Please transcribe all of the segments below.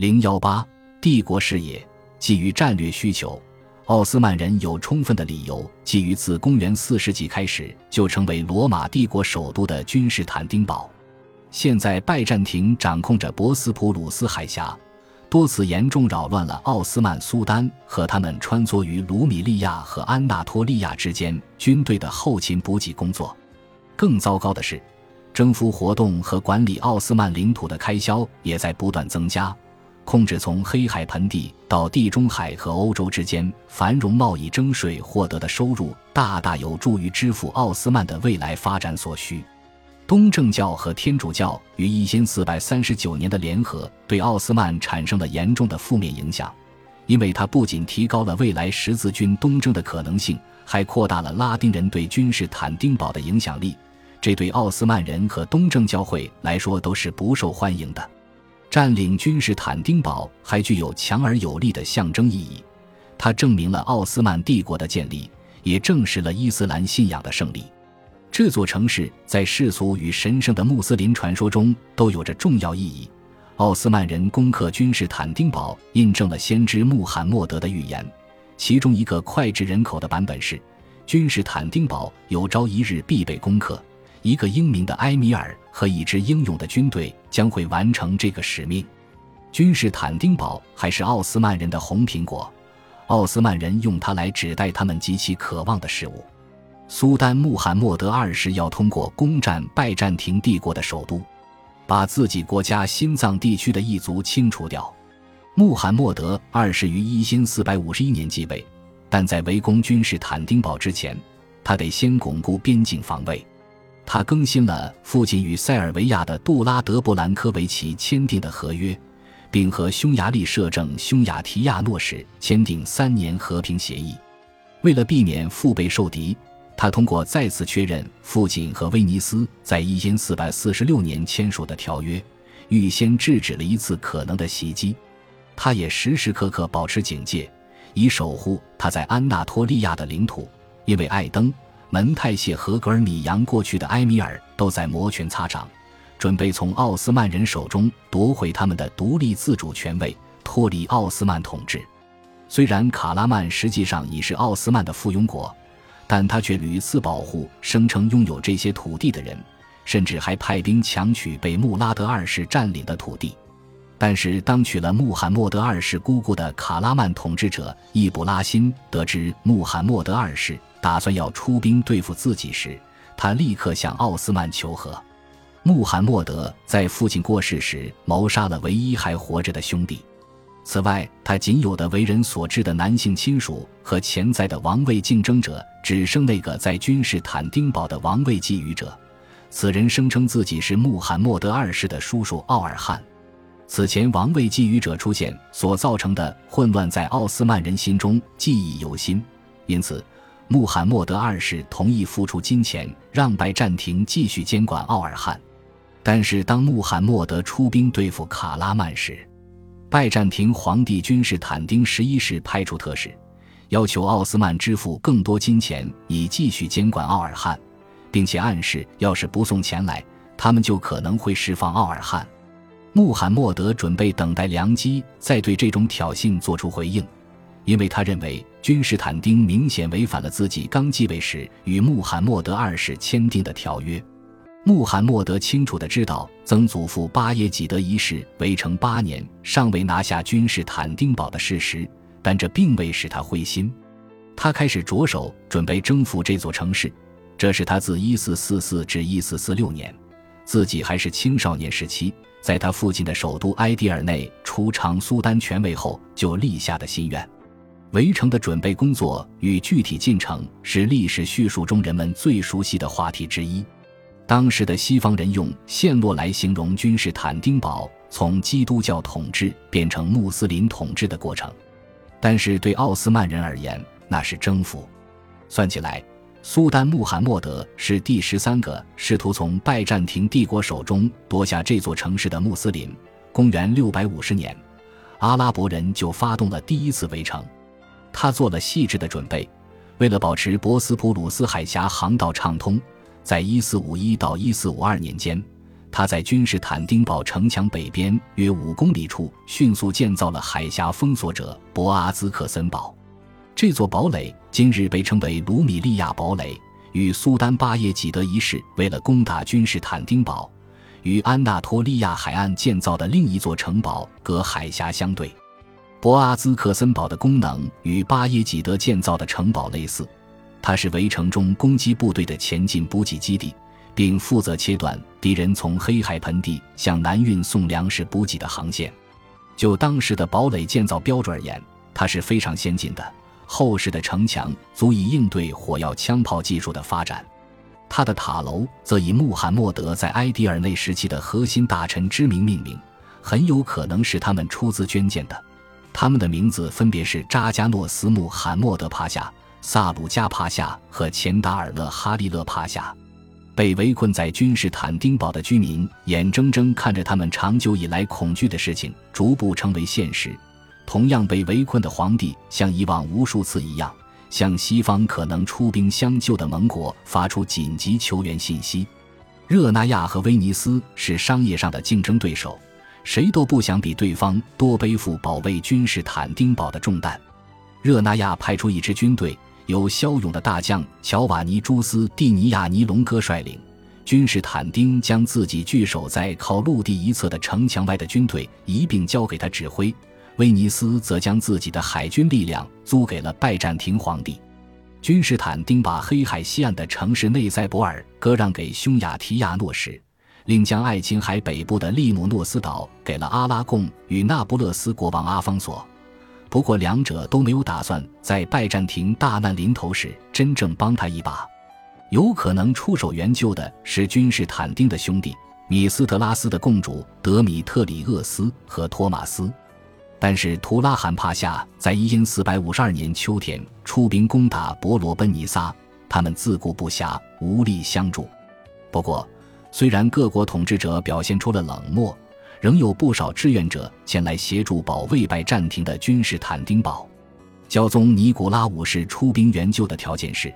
零幺八，帝国视野基于战略需求，奥斯曼人有充分的理由，基于自公元四世纪开始就成为罗马帝国首都的君士坦丁堡。现在拜占庭掌控着博斯普鲁斯海峡，多次严重扰乱了奥斯曼苏丹和他们穿梭于卢米利亚和安纳托利亚之间军队的后勤补给工作。更糟糕的是，征服活动和管理奥斯曼领土的开销也在不断增加。控制从黑海盆地到地中海和欧洲之间繁荣贸易征税获得的收入，大大有助于支付奥斯曼的未来发展所需。东正教和天主教于一千四百三十九年的联合，对奥斯曼产生了严重的负面影响，因为它不仅提高了未来十字军东征的可能性，还扩大了拉丁人对君士坦丁堡的影响力。这对奥斯曼人和东正教会来说都是不受欢迎的。占领君士坦丁堡还具有强而有力的象征意义，它证明了奥斯曼帝国的建立，也证实了伊斯兰信仰的胜利。这座城市在世俗与神圣的穆斯林传说中都有着重要意义。奥斯曼人攻克君士坦丁堡，印证了先知穆罕默德的预言。其中一个脍炙人口的版本是：君士坦丁堡有朝一日必被攻克，一个英明的埃米尔和一支英勇的军队将会完成这个使命。君士坦丁堡还是奥斯曼人的红苹果，奥斯曼人用它来指代他们极其渴望的事物。苏丹穆罕默德二世要通过攻占拜占庭帝国的首都，把自己国家心脏地区的异族清除掉。穆罕默德二世于一千四百五十一年继位，但在围攻君士坦丁堡之前，他得先巩固边境防卫。他更新了父亲与塞尔维亚的杜拉德布兰科维奇签订的合约，并和匈牙利摄政匈牙提亚诺什签订三年和平协议。为了避免腹背受敌。他通过再次确认父亲和威尼斯在一千四百四十六年签署的条约，预先制止了一次可能的袭击。他也时时刻刻保持警戒，以守护他在安纳托利亚的领土。因为艾登、门泰谢和格尔米扬过去的埃米尔都在摩拳擦掌，准备从奥斯曼人手中夺回他们的独立自主权位，脱离奥斯曼统治。虽然卡拉曼实际上已是奥斯曼的附庸国。但他却屡次保护声称拥有这些土地的人，甚至还派兵强取被穆拉德二世占领的土地。但是，当娶了穆罕默德二世姑姑的卡拉曼统治者易卜拉欣得知穆罕默德二世打算要出兵对付自己时，他立刻向奥斯曼求和。穆罕默德在父亲过世时谋杀了唯一还活着的兄弟。此外，他仅有的为人所知的男性亲属和潜在的王位竞争者，只剩那个在君士坦丁堡的王位觊觎者。此人声称自己是穆罕默德二世的叔叔奥尔汗。此前王位觊觎者出现所造成的混乱，在奥斯曼人心中记忆犹新。因此，穆罕默德二世同意付出金钱，让拜占庭继续监管奥尔汗。但是，当穆罕默德出兵对付卡拉曼时，拜占庭皇帝君士坦丁十一世派出特使，要求奥斯曼支付更多金钱以继续监管奥尔汗，并且暗示，要是不送钱来，他们就可能会释放奥尔汗。穆罕默德准备等待良机，再对这种挑衅做出回应，因为他认为君士坦丁明显违反了自己刚继位时与穆罕默德二世签订的条约。穆罕默德清楚地知道，曾祖父巴耶济德一世围城八年尚未拿下君士坦丁堡的事实，但这并未使他灰心。他开始着手准备征服这座城市，这是他自1444至1446年，自己还是青少年时期，在他父亲的首都埃迪尔内出长苏丹权位后就立下的心愿。围城的准备工作与具体进程是历史叙述中人们最熟悉的话题之一。当时的西方人用陷落来形容君士坦丁堡从基督教统治变成穆斯林统治的过程，但是对奥斯曼人而言，那是征服。算起来，苏丹穆罕默德是第十三个试图从拜占庭帝国手中夺下这座城市的穆斯林。公元六百五十年，阿拉伯人就发动了第一次围城。他做了细致的准备，为了保持博斯普鲁斯海峡航道畅通。在一四五一到一四五二年间，他在君士坦丁堡城墙北边约五公里处迅速建造了海峡封锁者博阿兹克森堡。这座堡垒今日被称为卢米利亚堡垒，与苏丹巴耶济德一世为了攻打君士坦丁堡，与安纳托利亚海岸建造的另一座城堡隔海峡相对。博阿兹克森堡的功能与巴耶济德建造的城堡类似，它是围城中攻击部队的前进补给基地。并负责切断敌人从黑海盆地向南运送粮食补给的航线。就当时的堡垒建造标准而言，它是非常先进的。厚实的城墙足以应对火药枪炮技术的发展。它的塔楼则以穆罕默德在埃迪尔内时期的核心大臣之名命名，很有可能是他们出资捐建的。他们的名字分别是扎加诺斯·穆罕默德帕夏、萨鲁加帕夏和钱达尔勒·哈利勒帕夏。被围困在君士坦丁堡的居民眼睁睁看着他们长久以来恐惧的事情逐步成为现实。同样被围困的皇帝像以往无数次一样，向西方可能出兵相救的盟国发出紧急求援信息。热那亚和威尼斯是商业上的竞争对手，谁都不想比对方多背负保卫君士坦丁堡的重担。热那亚派出一支军队。由骁勇的大将乔瓦尼·朱斯蒂尼亚尼隆哥率领，君士坦丁将自己据守在靠陆地一侧的城墙外的军队一并交给他指挥。威尼斯则将自己的海军力量租给了拜占庭皇帝。君士坦丁把黑海西岸的城市内塞伯尔割让给匈牙提亚诺时，另将爱琴海北部的利姆诺斯岛给了阿拉贡与那不勒斯国王阿方索。不过，两者都没有打算在拜占庭大难临头时真正帮他一把。有可能出手援救的是君士坦丁的兄弟米斯特拉斯的共主德米特里厄斯和托马斯。但是，图拉罕帕夏在一因四百五十二年秋天出兵攻打伯罗奔尼撒，他们自顾不暇，无力相助。不过，虽然各国统治者表现出了冷漠。仍有不少志愿者前来协助保卫拜占庭的君士坦丁堡。教宗尼古拉五世出兵援救的条件是，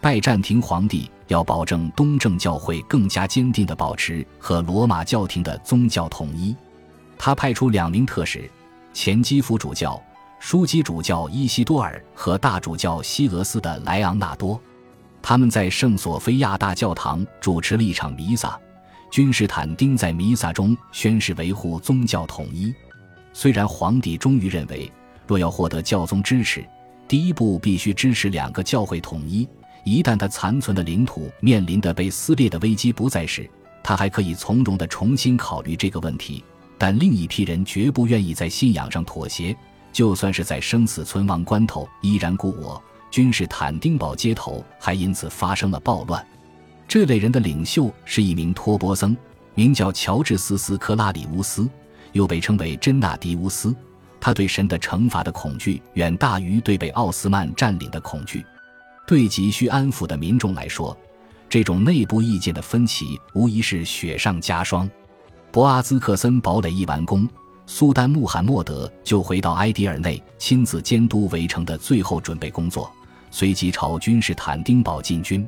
拜占庭皇帝要保证东正教会更加坚定地保持和罗马教廷的宗教统一。他派出两名特使，前基辅主教、枢机主教伊西多尔和大主教西俄斯的莱昂纳多，他们在圣索菲亚大教堂主持了一场弥撒。君士坦丁在弥撒中宣誓维护宗教统一。虽然皇帝终于认为，若要获得教宗支持，第一步必须支持两个教会统一。一旦他残存的领土面临的被撕裂的危机不再时，他还可以从容地重新考虑这个问题。但另一批人绝不愿意在信仰上妥协，就算是在生死存亡关头依然故我。君士坦丁堡街头还因此发生了暴乱。这类人的领袖是一名托钵僧，名叫乔治斯·斯科拉里乌斯，又被称为真纳迪乌斯。他对神的惩罚的恐惧远大于对被奥斯曼占领的恐惧。对急需安抚的民众来说，这种内部意见的分歧无疑是雪上加霜。博阿兹克森堡垒一完工，苏丹穆罕默德就回到埃迪尔内，亲自监督围城的最后准备工作，随即朝君士坦丁堡进军。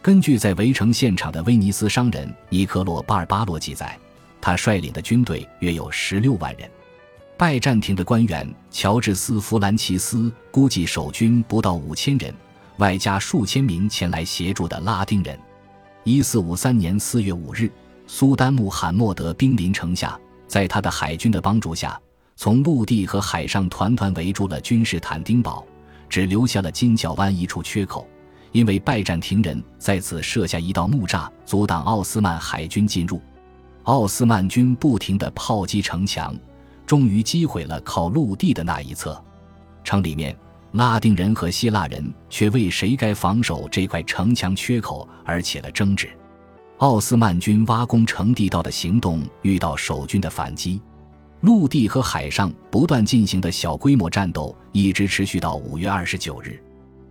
根据在围城现场的威尼斯商人尼科洛·巴尔巴洛记载，他率领的军队约有十六万人。拜占庭的官员乔治斯·弗兰奇斯估计守军不到五千人，外加数千名前来协助的拉丁人。一四五三年四月五日，苏丹穆罕默德兵临城下，在他的海军的帮助下，从陆地和海上团团围住了君士坦丁堡，只留下了金角湾一处缺口。因为拜占庭人在此设下一道木栅，阻挡奥斯曼海军进入。奥斯曼军不停地炮击城墙，终于击毁了靠陆地的那一侧。城里面，拉丁人和希腊人却为谁该防守这块城墙缺口而起了争执。奥斯曼军挖工程地道的行动遇到守军的反击，陆地和海上不断进行的小规模战斗一直持续到五月二十九日。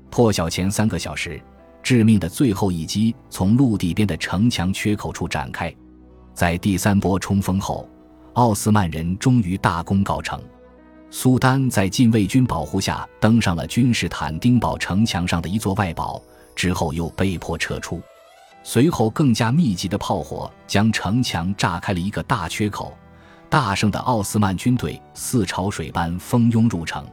破晓前三个小时，致命的最后一击从陆地边的城墙缺口处展开。在第三波冲锋后，奥斯曼人终于大功告成。苏丹在禁卫军保护下登上了君士坦丁堡城墙上的一座外堡，之后又被迫撤出。随后，更加密集的炮火将城墙炸开了一个大缺口，大胜的奥斯曼军队似潮水般蜂拥入城。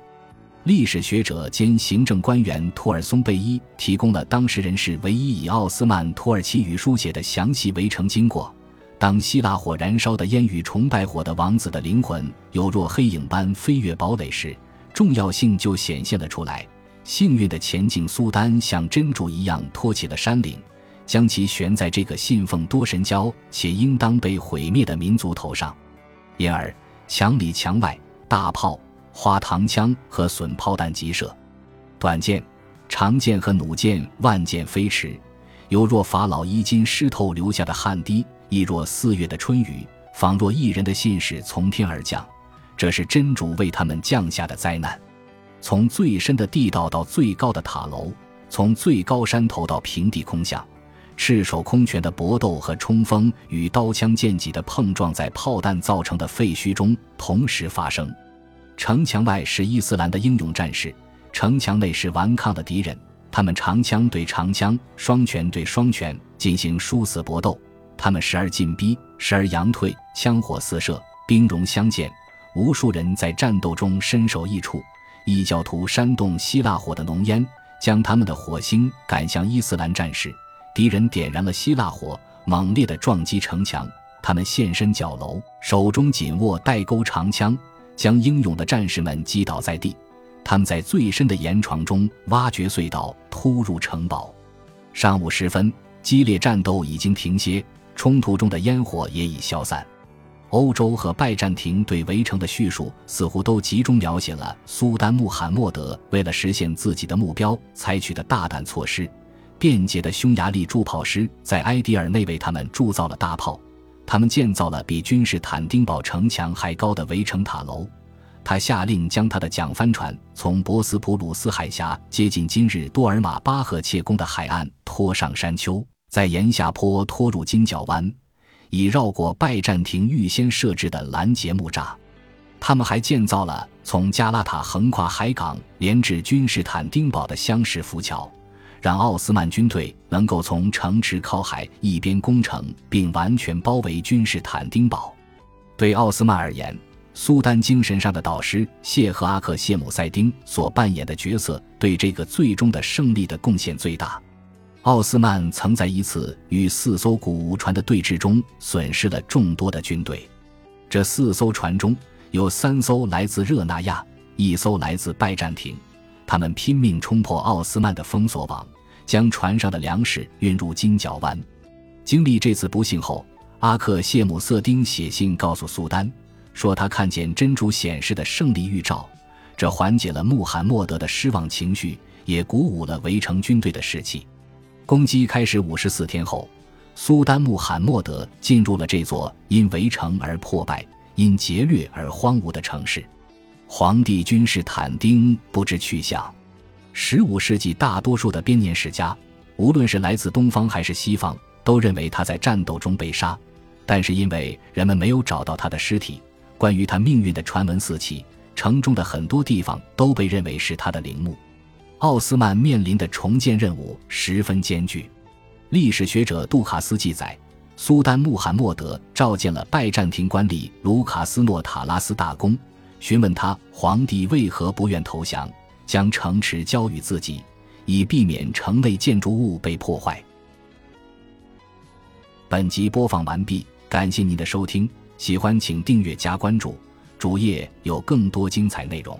历史学者兼行政官员托尔松贝伊提供了当时人士唯一以奥斯曼土耳其语书写的详细围城经过。当希腊火燃烧的烟雨崇拜火的王子的灵魂有若黑影般飞越堡垒时，重要性就显现了出来。幸运的前进苏丹像真主一样托起了山岭，将其悬在这个信奉多神教且应当被毁灭的民族头上。因而，墙里墙外，大炮。花膛枪和损炮弹急射，短剑、长剑和弩箭万箭飞驰，犹若法老衣襟湿透留下的汗滴，亦若四月的春雨，仿若一人的信使从天而降。这是真主为他们降下的灾难。从最深的地道到最高的塔楼，从最高山头到平地空巷，赤手空拳的搏斗和冲锋与刀枪剑戟的碰撞，在炮弹造成的废墟中同时发生。城墙外是伊斯兰的英勇战士，城墙内是顽抗的敌人。他们长枪对长枪，双拳对双拳进行殊死搏斗。他们时而进逼，时而佯退，枪火四射，兵戎相见。无数人在战斗中身首异处。异教徒煽动希腊火的浓烟，将他们的火星赶向伊斯兰战士。敌人点燃了希腊火，猛烈地撞击城墙。他们现身角楼，手中紧握带钩长枪。将英勇的战士们击倒在地，他们在最深的岩床中挖掘隧道，突入城堡。上午时分，激烈战斗已经停歇，冲突中的烟火也已消散。欧洲和拜占庭对围城的叙述似乎都集中描写了苏丹穆罕默德为了实现自己的目标采取的大胆措施。便捷的匈牙利铸炮师在埃迪尔内为他们铸造了大炮。他们建造了比君士坦丁堡城墙还高的围城塔楼。他下令将他的桨帆船从博斯普鲁斯海峡接近今日多尔玛巴赫切宫的海岸拖上山丘，在沿下坡拖入金角湾，以绕过拜占庭预先设置的拦截木栅。他们还建造了从加拉塔横跨海港连至君士坦丁堡的相识浮桥。让奥斯曼军队能够从城池靠海一边攻城，并完全包围君士坦丁堡。对奥斯曼而言，苏丹精神上的导师谢赫阿克谢姆塞丁所扮演的角色，对这个最终的胜利的贡献最大。奥斯曼曾在一次与四艘古船的对峙中损失了众多的军队。这四艘船中有三艘来自热那亚，一艘来自拜占庭。他们拼命冲破奥斯曼的封锁网，将船上的粮食运入金角湾。经历这次不幸后，阿克谢姆瑟丁写信告诉苏丹，说他看见真主显示的胜利预兆，这缓解了穆罕默德的失望情绪，也鼓舞了围城军队的士气。攻击开始五十四天后，苏丹穆罕默德进入了这座因围城而破败、因劫掠而荒芜的城市。皇帝君士坦丁不知去向。十五世纪，大多数的编年史家，无论是来自东方还是西方，都认为他在战斗中被杀。但是因为人们没有找到他的尸体，关于他命运的传闻四起，城中的很多地方都被认为是他的陵墓。奥斯曼面临的重建任务十分艰巨。历史学者杜卡斯记载，苏丹穆罕默德召见了拜占庭官吏卢卡斯诺塔拉斯大公。询问他皇帝为何不愿投降，将城池交予自己，以避免城内建筑物被破坏。本集播放完毕，感谢您的收听，喜欢请订阅加关注，主页有更多精彩内容。